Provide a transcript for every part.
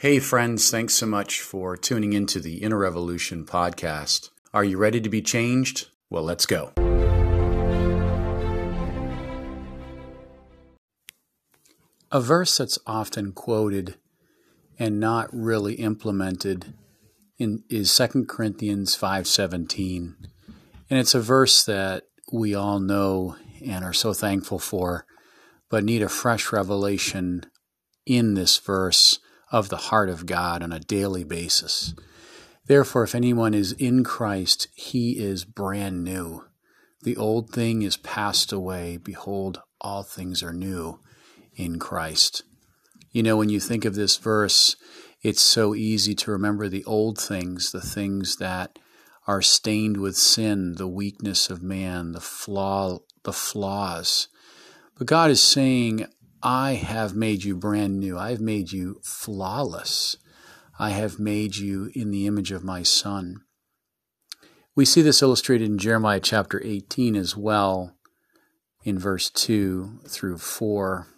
Hey, friends, thanks so much for tuning into the Inner Revolution podcast. Are you ready to be changed? Well, let's go. A verse that's often quoted and not really implemented in, is 2 Corinthians 5:17. And it's a verse that we all know and are so thankful for, but need a fresh revelation in this verse of the heart of God on a daily basis. Therefore, if anyone is in Christ, he is brand new. The old thing is passed away. Behold, all things are new in Christ. You know, when you think of this verse, it's so easy to remember the old things, the things that are stained with sin, the weakness of man, the flaw, the flaws. But God is saying, I have made you brand new. I have made you flawless. I have made you in the image of my Son. We see this illustrated in Jeremiah chapter 18 as well, in verse 2 through 4.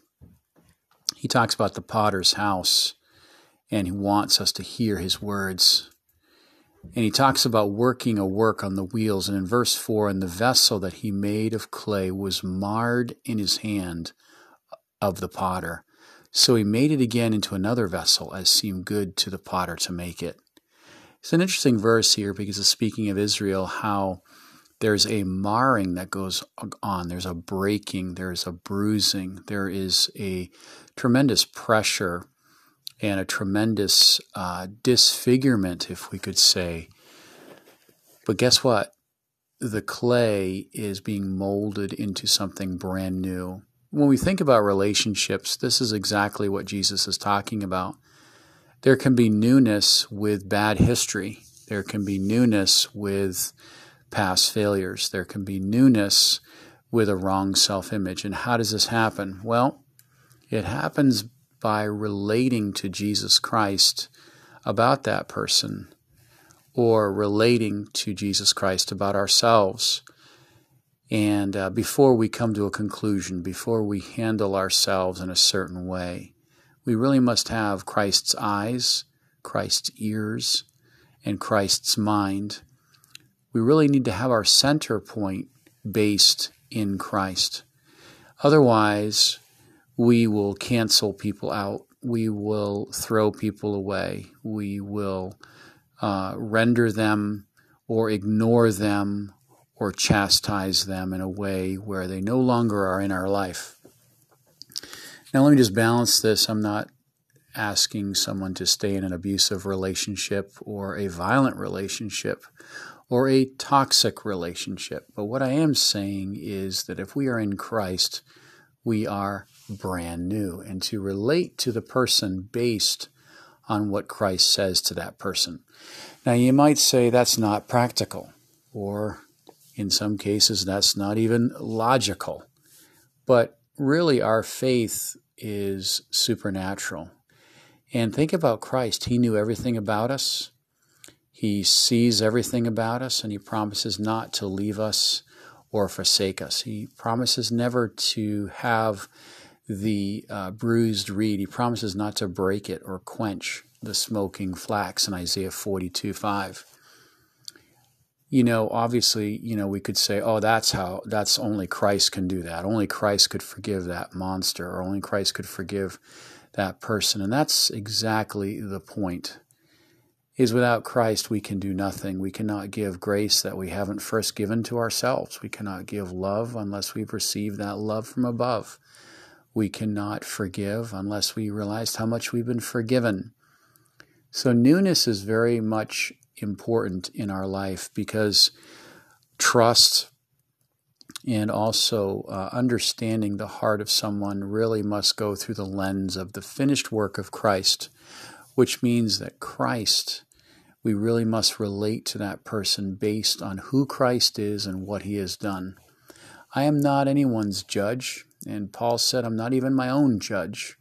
He talks about the potter's house and he wants us to hear his words. And he talks about working a work on the wheels. And in verse 4, and the vessel that he made of clay was marred in his hand of the potter. So he made it again into another vessel as seemed good to the potter to make it. It's an interesting verse here because it's speaking of Israel, how there's a marring that goes on, there's a breaking, there's a bruising, there is a tremendous pressure and a tremendous uh, disfigurement, if we could say. But guess what? The clay is being molded into something brand new. When we think about relationships, this is exactly what Jesus is talking about. There can be newness with bad history. There can be newness with past failures. There can be newness with a wrong self image. And how does this happen? Well, it happens by relating to Jesus Christ about that person or relating to Jesus Christ about ourselves. And uh, before we come to a conclusion, before we handle ourselves in a certain way, we really must have Christ's eyes, Christ's ears, and Christ's mind. We really need to have our center point based in Christ. Otherwise, we will cancel people out. We will throw people away. We will uh, render them or ignore them or chastise them in a way where they no longer are in our life. Now, let me just balance this. I'm not asking someone to stay in an abusive relationship or a violent relationship or a toxic relationship. But what I am saying is that if we are in Christ, we are brand new and to relate to the person based on what Christ says to that person. Now, you might say that's not practical, or in some cases, that's not even logical. But really, our faith is supernatural. And think about Christ. He knew everything about us, He sees everything about us, and He promises not to leave us or forsake us. He promises never to have the uh, bruised reed. He promises not to break it or quench the smoking flax in Isaiah 42 5. You know, obviously, you know, we could say, oh, that's how, that's only Christ can do that. Only Christ could forgive that monster, or only Christ could forgive that person. And that's exactly the point is without Christ we can do nothing. We cannot give grace that we haven't first given to ourselves. We cannot give love unless we've received that love from above. We cannot forgive unless we realize how much we've been forgiven. So newness is very much important in our life because trust and also uh, understanding the heart of someone really must go through the lens of the finished work of Christ, which means that Christ we really must relate to that person based on who Christ is and what he has done. I am not anyone's judge, and Paul said, I'm not even my own judge,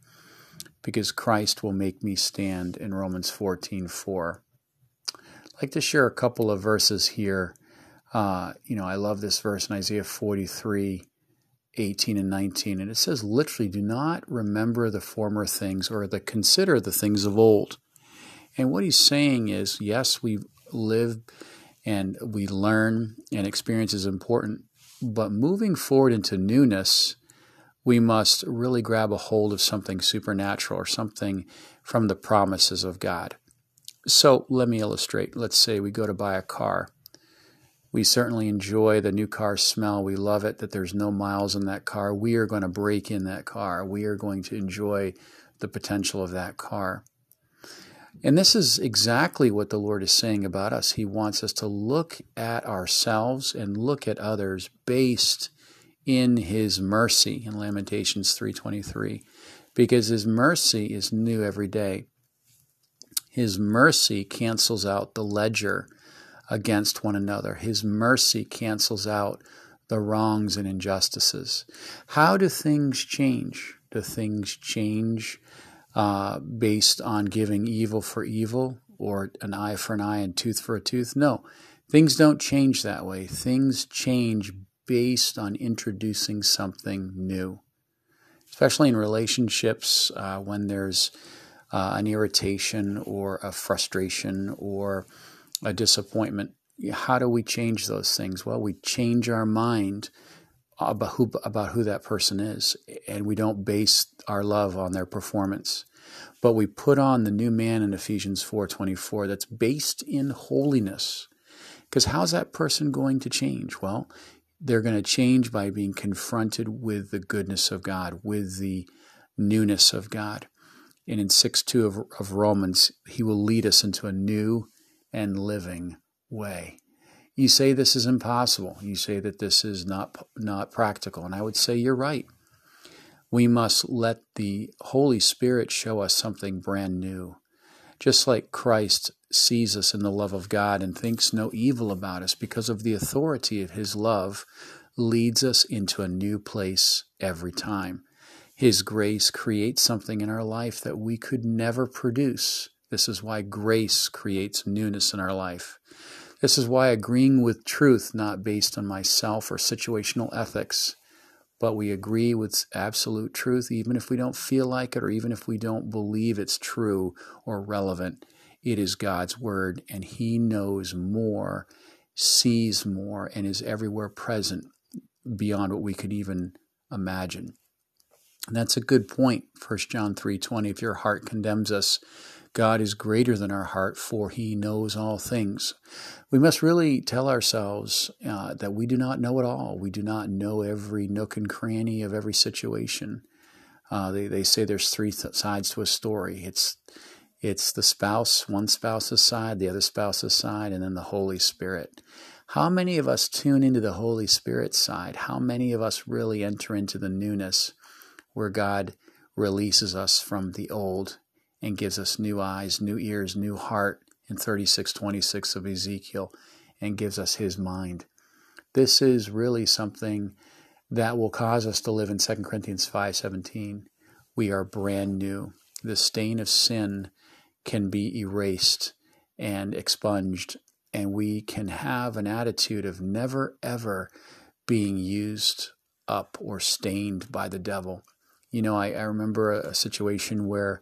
because Christ will make me stand in Romans 14 4. Like to share a couple of verses here. Uh, you know, I love this verse in Isaiah 43 18 and 19, and it says literally, do not remember the former things or the consider the things of old And what he's saying is yes, we live and we learn, and experience is important, but moving forward into newness, we must really grab a hold of something supernatural or something from the promises of God. So let me illustrate. Let's say we go to buy a car. We certainly enjoy the new car smell. We love it that there's no miles in that car. We are going to break in that car. We are going to enjoy the potential of that car. And this is exactly what the Lord is saying about us. He wants us to look at ourselves and look at others based in his mercy in Lamentations 3:23 because his mercy is new every day. His mercy cancels out the ledger against one another. His mercy cancels out the wrongs and injustices. How do things change? Do things change uh, based on giving evil for evil or an eye for an eye and tooth for a tooth? No, things don't change that way. Things change based on introducing something new, especially in relationships uh, when there's uh, an irritation or a frustration or a disappointment. How do we change those things? Well, we change our mind about who about who that person is, and we don't base our love on their performance, but we put on the new man in Ephesians four twenty four that's based in holiness. Because how's that person going to change? Well, they're going to change by being confronted with the goodness of God, with the newness of God. And in 6 2 of, of Romans, he will lead us into a new and living way. You say this is impossible. You say that this is not, not practical. And I would say you're right. We must let the Holy Spirit show us something brand new. Just like Christ sees us in the love of God and thinks no evil about us because of the authority of his love, leads us into a new place every time. His grace creates something in our life that we could never produce. This is why grace creates newness in our life. This is why agreeing with truth, not based on myself or situational ethics, but we agree with absolute truth, even if we don't feel like it or even if we don't believe it's true or relevant. It is God's word, and He knows more, sees more, and is everywhere present beyond what we could even imagine. That's a good point, 1 John 3:20. If your heart condemns us, God is greater than our heart, for he knows all things. We must really tell ourselves uh, that we do not know it all. We do not know every nook and cranny of every situation. Uh, they, they say there's three th- sides to a story. It's it's the spouse, one spouse's side, the other spouse's side, and then the Holy Spirit. How many of us tune into the Holy Spirit side? How many of us really enter into the newness where God releases us from the old and gives us new eyes, new ears, new heart in 3626 of Ezekiel and gives us his mind. This is really something that will cause us to live in 2 Corinthians 5:17. We are brand new. The stain of sin can be erased and expunged and we can have an attitude of never ever being used up or stained by the devil. You know, I, I remember a, a, situation where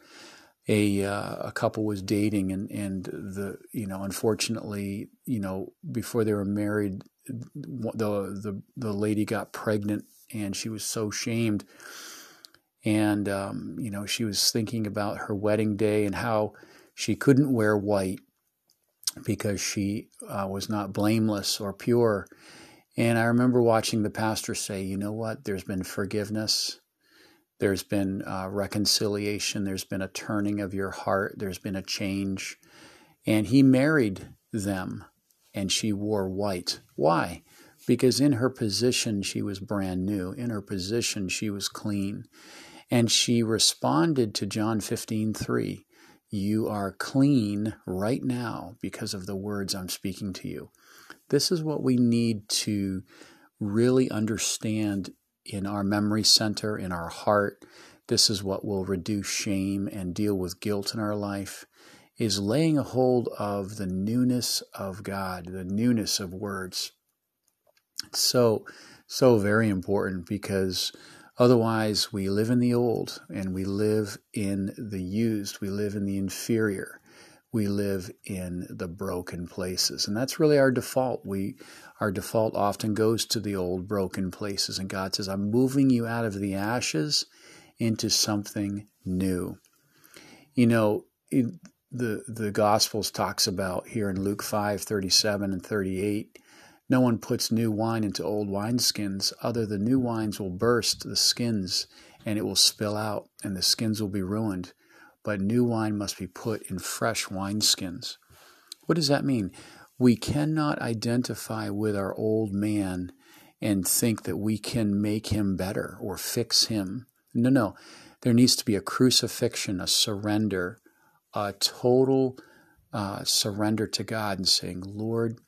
a uh, a couple was dating, and and the you know, unfortunately, you know, before they were married, the the the lady got pregnant, and she was so shamed. And um, you know, she was thinking about her wedding day and how she couldn't wear white because she uh, was not blameless or pure. And I remember watching the pastor say, you know what? There's been forgiveness there's been uh, reconciliation. There's been a turning of your heart. There's been a change. And he married them, and she wore white. Why? Because in her position, she was brand new. In her position, she was clean. And she responded to John 15 3. You are clean right now because of the words I'm speaking to you. This is what we need to really understand in our memory center, in our heart. This is what will reduce shame and deal with guilt in our life is laying a hold of the newness of God, the newness of words. So, so very important because otherwise we live in the old and we live in the used, we live in the inferior. We live in the broken places. And that's really our default. We our default often goes to the old broken places and God says, "I'm moving you out of the ashes into something new." You know, it, the the Gospels talks about here in Luke 5, 37 and 38, no one puts new wine into old wineskins, other the new wines will burst the skins and it will spill out and the skins will be ruined but new wine must be put in fresh wineskins. What does that mean? We cannot identify with our old man and think that we can make him better or fix him. No, no. There needs to be a crucifixion, a surrender, a total uh, surrender to God and saying, Lord,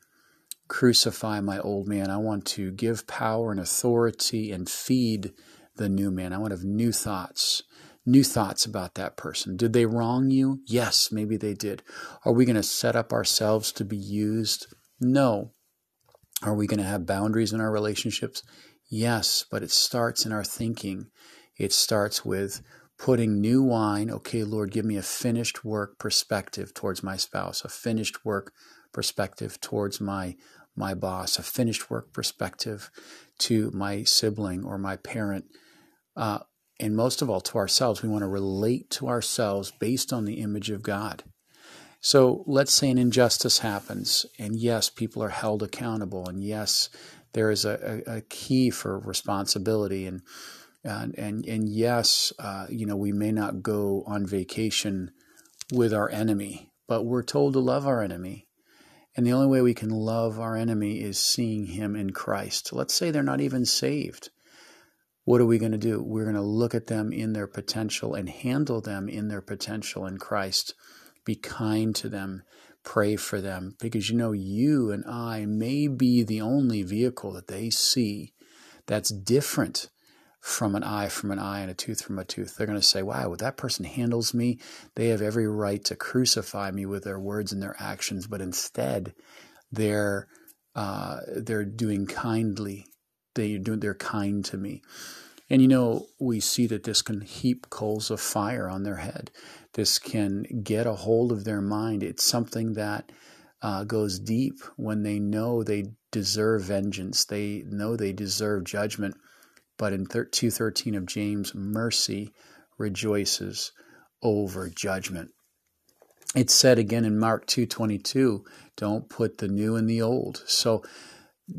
crucify my old man. I want to give power and authority and feed the new man. I want to have new thoughts new thoughts about that person. Did they wrong you? Yes, maybe they did. Are we going to set up ourselves to be used? No. Are we going to have boundaries in our relationships? Yes, but it starts in our thinking. It starts with putting new wine. Okay, Lord, give me a finished work perspective towards my spouse, a finished work perspective towards my my boss, a finished work perspective to my sibling or my parent. Uh, and most of all to ourselves. We want to relate to ourselves based on the image of God. So let's say an injustice happens, and yes, people are held accountable, and yes, there is a, a, a key for responsibility, and and and, and yes, uh, you know, we may not go on vacation with our enemy, but we're told to love our enemy. And the only way we can love our enemy is seeing him in Christ. Let's say they're not even saved what are we going to do? We're going to look at them in their potential and handle them in their potential in Christ. Be kind to them, pray for them, because you know, you and I may be the only vehicle that they see that's different from an eye from an eye and a tooth from a tooth. They're going to say, wow, that person handles me. They have every right to crucify me with their words and their actions, but instead, they're uh, they're doing kindly they they're kind to me. And you know, we see that this can heap coals of fire on their head. This can get a hold of their mind. It's something that uh, goes deep when they know they deserve vengeance. They know they deserve judgment. But in 2.13 of James, mercy rejoices over judgment. It's said again in Mark 2.22, don't put the new in the old. So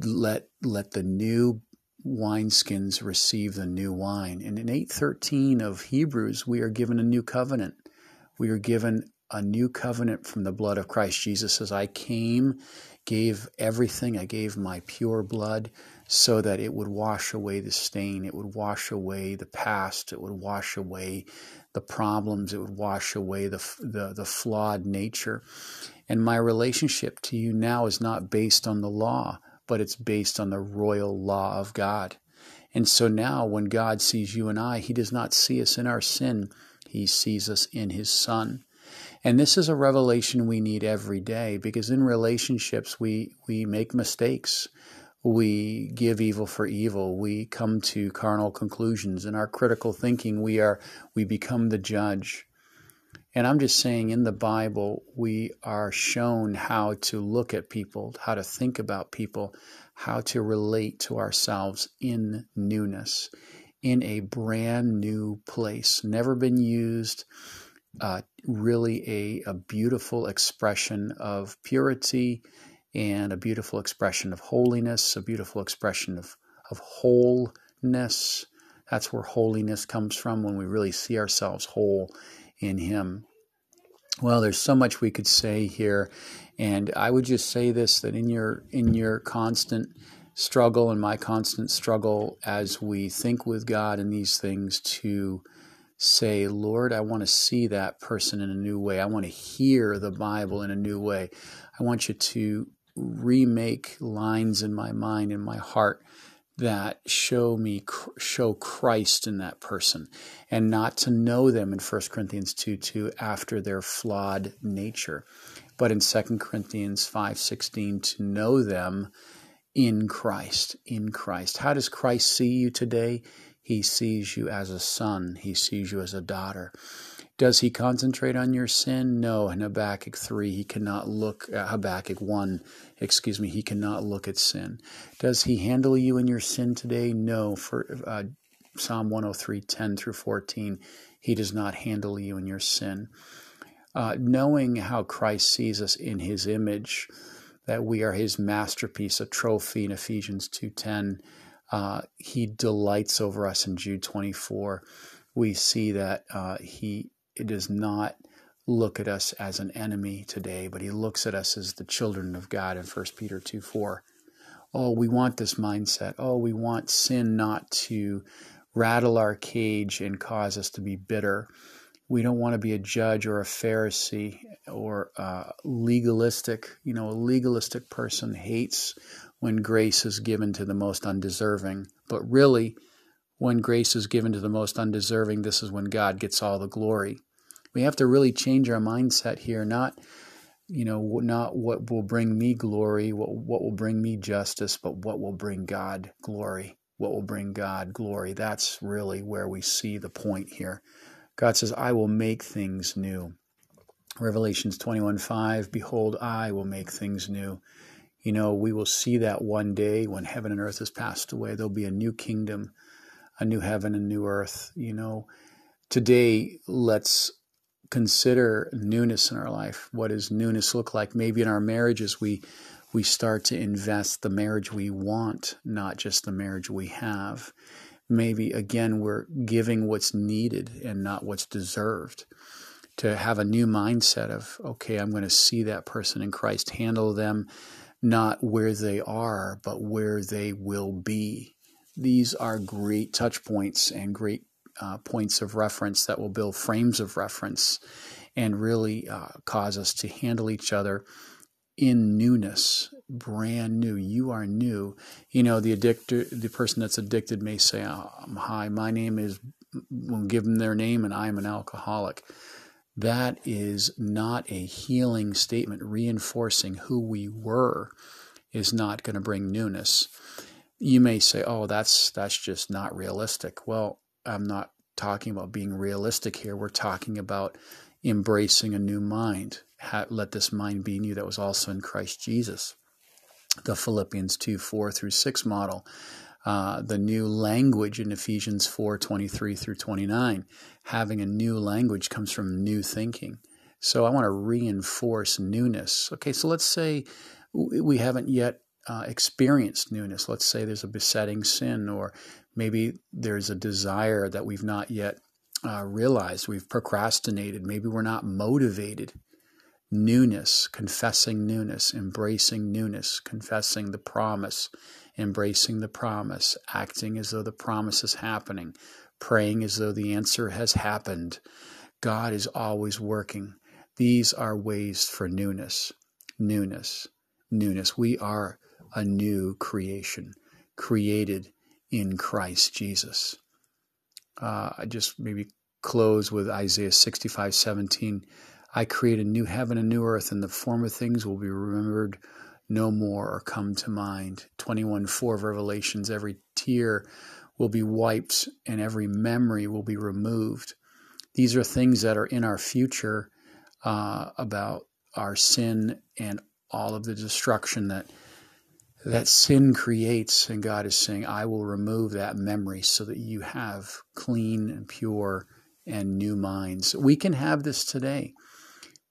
let let the new wineskins receive the new wine. And in 813 of Hebrews, we are given a new covenant. We are given a new covenant from the blood of Christ. Jesus says, I came, gave everything. I gave my pure blood so that it would wash away the stain. It would wash away the past. It would wash away the problems. It would wash away the, the, the flawed nature. And my relationship to you now is not based on the law but it's based on the royal law of God. And so now, when God sees you and I, He does not see us in our sin, He sees us in His Son. And this is a revelation we need every day because in relationships, we, we make mistakes. We give evil for evil. We come to carnal conclusions. In our critical thinking, we, are, we become the judge. And I'm just saying, in the Bible, we are shown how to look at people, how to think about people, how to relate to ourselves in newness, in a brand new place, never been used. Uh, really, a, a beautiful expression of purity and a beautiful expression of holiness, a beautiful expression of, of wholeness. That's where holiness comes from when we really see ourselves whole in Him. Well, there's so much we could say here, and I would just say this: that in your in your constant struggle and my constant struggle as we think with God in these things to say, Lord, I want to see that person in a new way. I want to hear the Bible in a new way. I want you to remake lines in my mind and my heart that show me show Christ in that person and not to know them in 1 Corinthians 2 2 after their flawed nature but in 2 Corinthians 5:16 to know them in Christ in Christ. How does Christ see you today? He sees you as a son. He sees you as a daughter Does he concentrate on your sin? No. In Habakkuk 3, he cannot look, uh, Habakkuk 1, excuse me, he cannot look at sin. Does he handle you in your sin today? No. For uh, Psalm 103, 10 through 14, he does not handle you in your sin. Uh, knowing how Christ sees us in his image, that we are his masterpiece, a trophy in Ephesians 2.10, uh, he delights over us in Jude 24. We see that uh, he it does not look at us as an enemy today, but he looks at us as the children of God in 1 Peter 2 4. Oh, we want this mindset. Oh, we want sin not to rattle our cage and cause us to be bitter. We don't want to be a judge or a Pharisee or a legalistic. You know, a legalistic person hates when grace is given to the most undeserving. But really, when grace is given to the most undeserving, this is when God gets all the glory. We have to really change our mindset here, not you know, not what will bring me glory, what what will bring me justice, but what will bring God glory. What will bring God glory? That's really where we see the point here. God says, "I will make things new." Revelations 21:5, "Behold, I will make things new." You know, we will see that one day when heaven and earth has passed away. There'll be a new kingdom a new heaven and new earth. You know, today let's consider newness in our life. What does newness look like? Maybe in our marriages we we start to invest the marriage we want, not just the marriage we have. Maybe again we're giving what's needed and not what's deserved. To have a new mindset of, okay, I'm going to see that person in Christ, handle them not where they are, but where they will be these are great touch points and great uh, points of reference that will build frames of reference and really uh, cause us to handle each other in newness, brand new. You are new. You know, the addictor, the person that's addicted may say, oh, "Hi, my name is." We'll give them their name, and I am an alcoholic. That is not a healing statement. Reinforcing who we were is not going to bring newness you may say, "Oh, that's that's just not realistic." Well, I'm not talking about being realistic here. We're talking about embracing a new mind. Let this mind be in you that was also in Christ Jesus. The Philippians 2 4 through 6 model. Uh, the new language in Ephesians 4 23 through 29. Having a new language comes from new thinking. So I want to reinforce newness. Okay, so let's say we haven't yet uh, experienced newness. Let's say there's a besetting sin, or maybe there's a desire that we've not yet uh, realized. We've procrastinated. Maybe we're not motivated. Newness, confessing newness, embracing newness, confessing the promise, embracing the promise, acting as though the promise is happening, praying as though the answer has happened. God is always working. These are ways for newness, newness, newness. We are a new creation, created in Christ Jesus. Uh, I just maybe close with Isaiah 65 17. I create a new heaven and new earth, and the former things will be remembered no more or come to mind. 21 4 of Revelations, every tear will be wiped and every memory will be removed. These are things that are in our future uh, about our sin and all of the destruction that that sin creates, and God is saying, I will remove that memory so that you have clean and pure and new minds. We can have this today,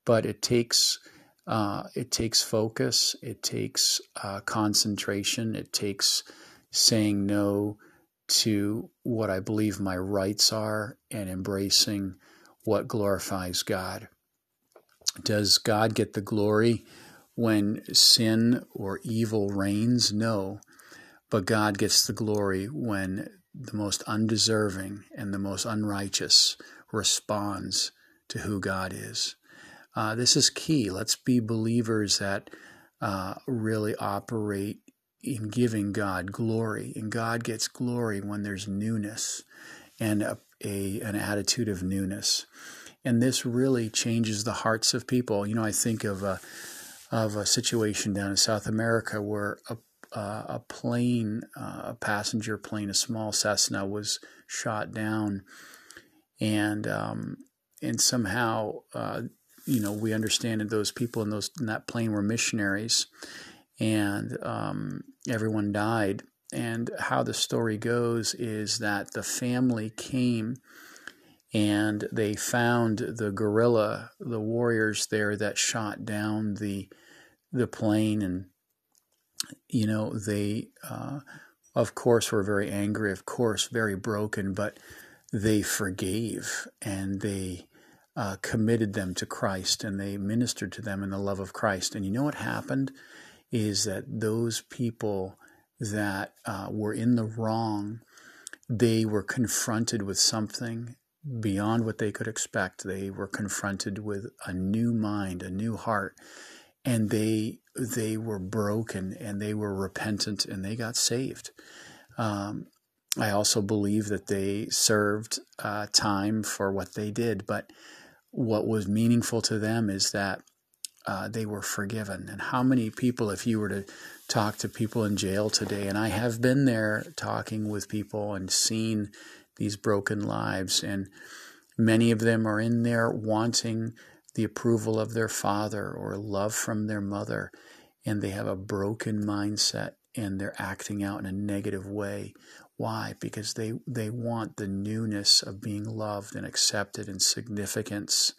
but it takes uh, it takes focus, it takes uh, concentration, it takes saying no to what I believe my rights are and embracing what glorifies God. Does God get the glory? When sin or evil reigns? No. But God gets the glory when the most undeserving and the most unrighteous responds to who God is. Uh, this is key. Let's be believers that uh, really operate in giving God glory. And God gets glory when there's newness and a, a, an attitude of newness. And this really changes the hearts of people. You know, I think of uh, of a situation down in South America where a uh, a plane, uh, a passenger plane, a small Cessna, was shot down, and um, and somehow, uh, you know, we understand that those people in those in that plane were missionaries, and um, everyone died. And how the story goes is that the family came and they found the guerrilla, the warriors there that shot down the the plane, and you know they, uh, of course, were very angry, of course, very broken, but they forgave and they uh, committed them to Christ and they ministered to them in the love of Christ. And you know what happened is that those people that uh, were in the wrong, they were confronted with something beyond what they could expect. They were confronted with a new mind, a new heart, and they they were broken and they were repentant and they got saved. Um, I also believe that they served uh, time for what they did, but what was meaningful to them is that uh, they were forgiven. And how many people, if you were to talk to people in jail today, and I have been there talking with people and seen these broken lives. And many of them are in there wanting the approval of their father or love from their mother. And they have a broken mindset and they're acting out in a negative way. Why? Because they, they want the newness of being loved and accepted and significance.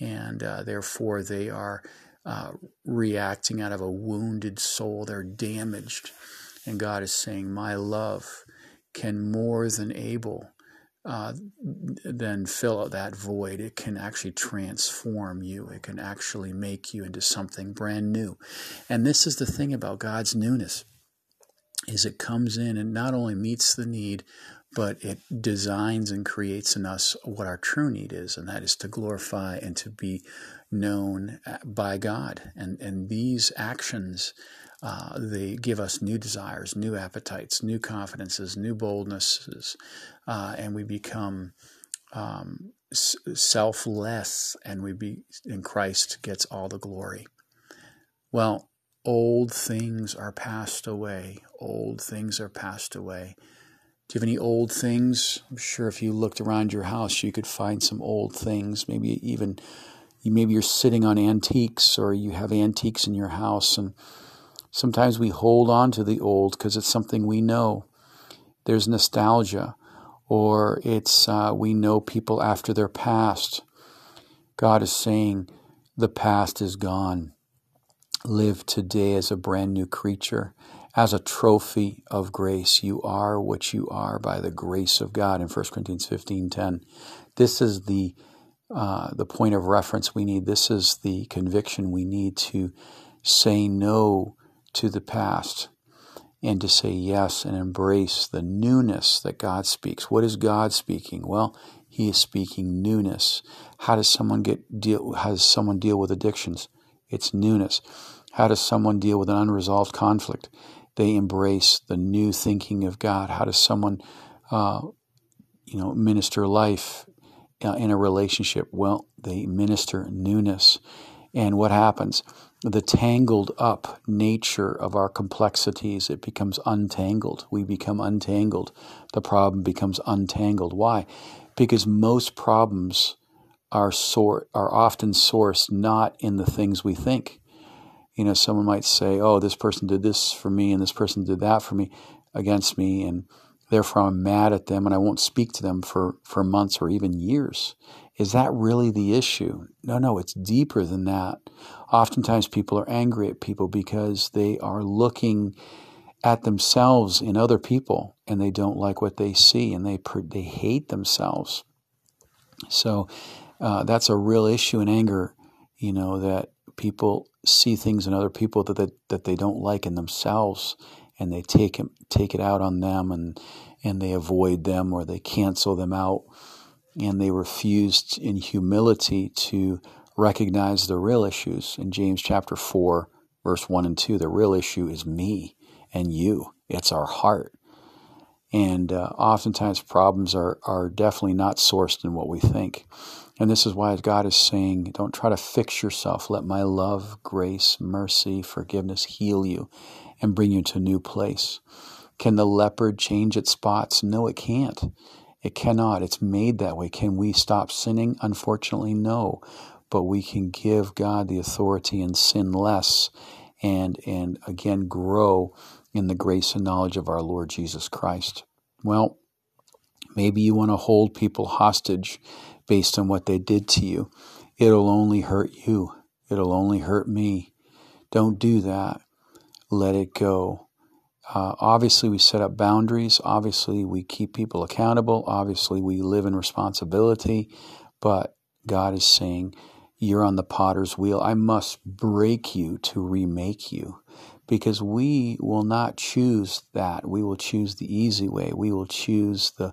And uh, therefore, they are uh, reacting out of a wounded soul. They're damaged. And God is saying, My love can more than able uh, than fill out that void. It can actually transform you. It can actually make you into something brand new. And this is the thing about God's newness is it comes in and not only meets the need, but it designs and creates in us what our true need is, and that is to glorify and to be known uh, by God. And and these actions uh, they give us new desires, new appetites, new confidences, new boldnesses, uh, and we become um, selfless, and we be in Christ gets all the glory. Well, old things are passed away. Old things are passed away. Do you have any old things? I'm sure if you looked around your house, you could find some old things. Maybe even, maybe you're sitting on antiques, or you have antiques in your house, and Sometimes we hold on to the old because it's something we know. There's nostalgia, or it's uh, we know people after their past. God is saying, the past is gone. Live today as a brand new creature, as a trophy of grace. You are what you are by the grace of God in 1 Corinthians 15 10. This is the uh, the point of reference we need. This is the conviction we need to say no to the past and to say yes and embrace the newness that God speaks. What is God speaking? Well, he is speaking newness. How does someone get deal how does someone deal with addictions? It's newness. How does someone deal with an unresolved conflict? They embrace the new thinking of God. How does someone uh, you know minister life uh, in a relationship? Well, they minister newness. And what happens? the tangled up nature of our complexities, it becomes untangled. We become untangled. The problem becomes untangled. Why? Because most problems are sort are often sourced not in the things we think. You know, someone might say, "Oh, this person did this for me, and this person did that for me, against me," and therefore I'm mad at them, and I won't speak to them for for months or even years. Is that really the issue? No, no, it's deeper than that. Oftentimes people are angry at people because they are looking at themselves in other people and they don't like what they see and they they hate themselves. So uh, that's a real issue in anger, you know, that people see things in other people that they, that they don't like in themselves and they take it, take it out on them and and they avoid them or they cancel them out and they refuse in humility to recognize the real issues. In James chapter 4, verse 1 and 2, the real issue is me and you, it's our heart. And uh, oftentimes, problems are, are definitely not sourced in what we think. And this is why God is saying, don't try to fix yourself. Let my love, grace, mercy, forgiveness heal you and bring you to a new place. Can the leopard change its spots? No, it can't. It cannot. It's made that way. Can we stop sinning? Unfortunately, no. But we can give God the authority and sin less and and again grow in the grace and knowledge of our Lord Jesus Christ. Well, maybe you want to hold people hostage based on what they did to you. It'll only hurt you. It'll only hurt me. Don't do that. Let it go. Uh, obviously, we set up boundaries. Obviously, we keep people accountable. Obviously, we live in responsibility. But God is saying, You're on the potter's wheel. I must break you to remake you because we will not choose that. We will choose the easy way. We will choose the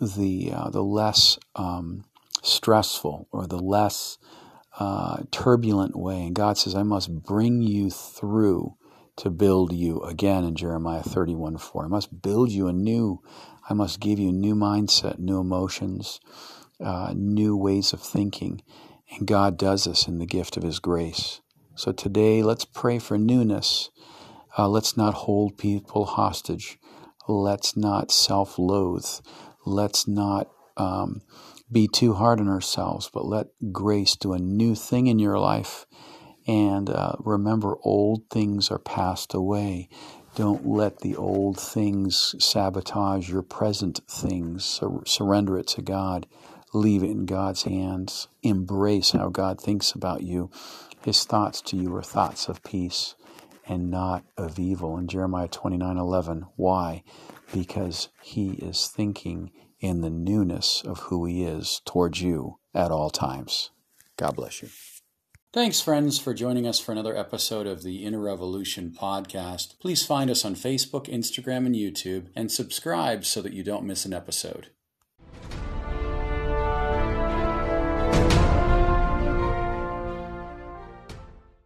the uh, the less um, stressful or the less uh, turbulent way. And God says, I must bring you through to build you again in Jeremiah 31 4. I must build you anew. I must give you new mindset, new emotions, uh, new ways of thinking. And God does this in the gift of His grace. So today, let's pray for newness. Uh, let's not hold people hostage. Let's not self loathe. Let's not um, be too hard on ourselves, but let grace do a new thing in your life. And uh, remember, old things are passed away. Don't let the old things sabotage your present things. Sur- surrender it to God. Leave it in God's hands. Embrace how God thinks about you. His thoughts to you are thoughts of peace and not of evil. In Jeremiah 29 11. Why? Because he is thinking in the newness of who He is towards you at all times. God bless you. Thanks, friends, for joining us for another episode of the Inner Revolution podcast. Please find us on Facebook, Instagram, and YouTube, and subscribe so that you don't miss an episode.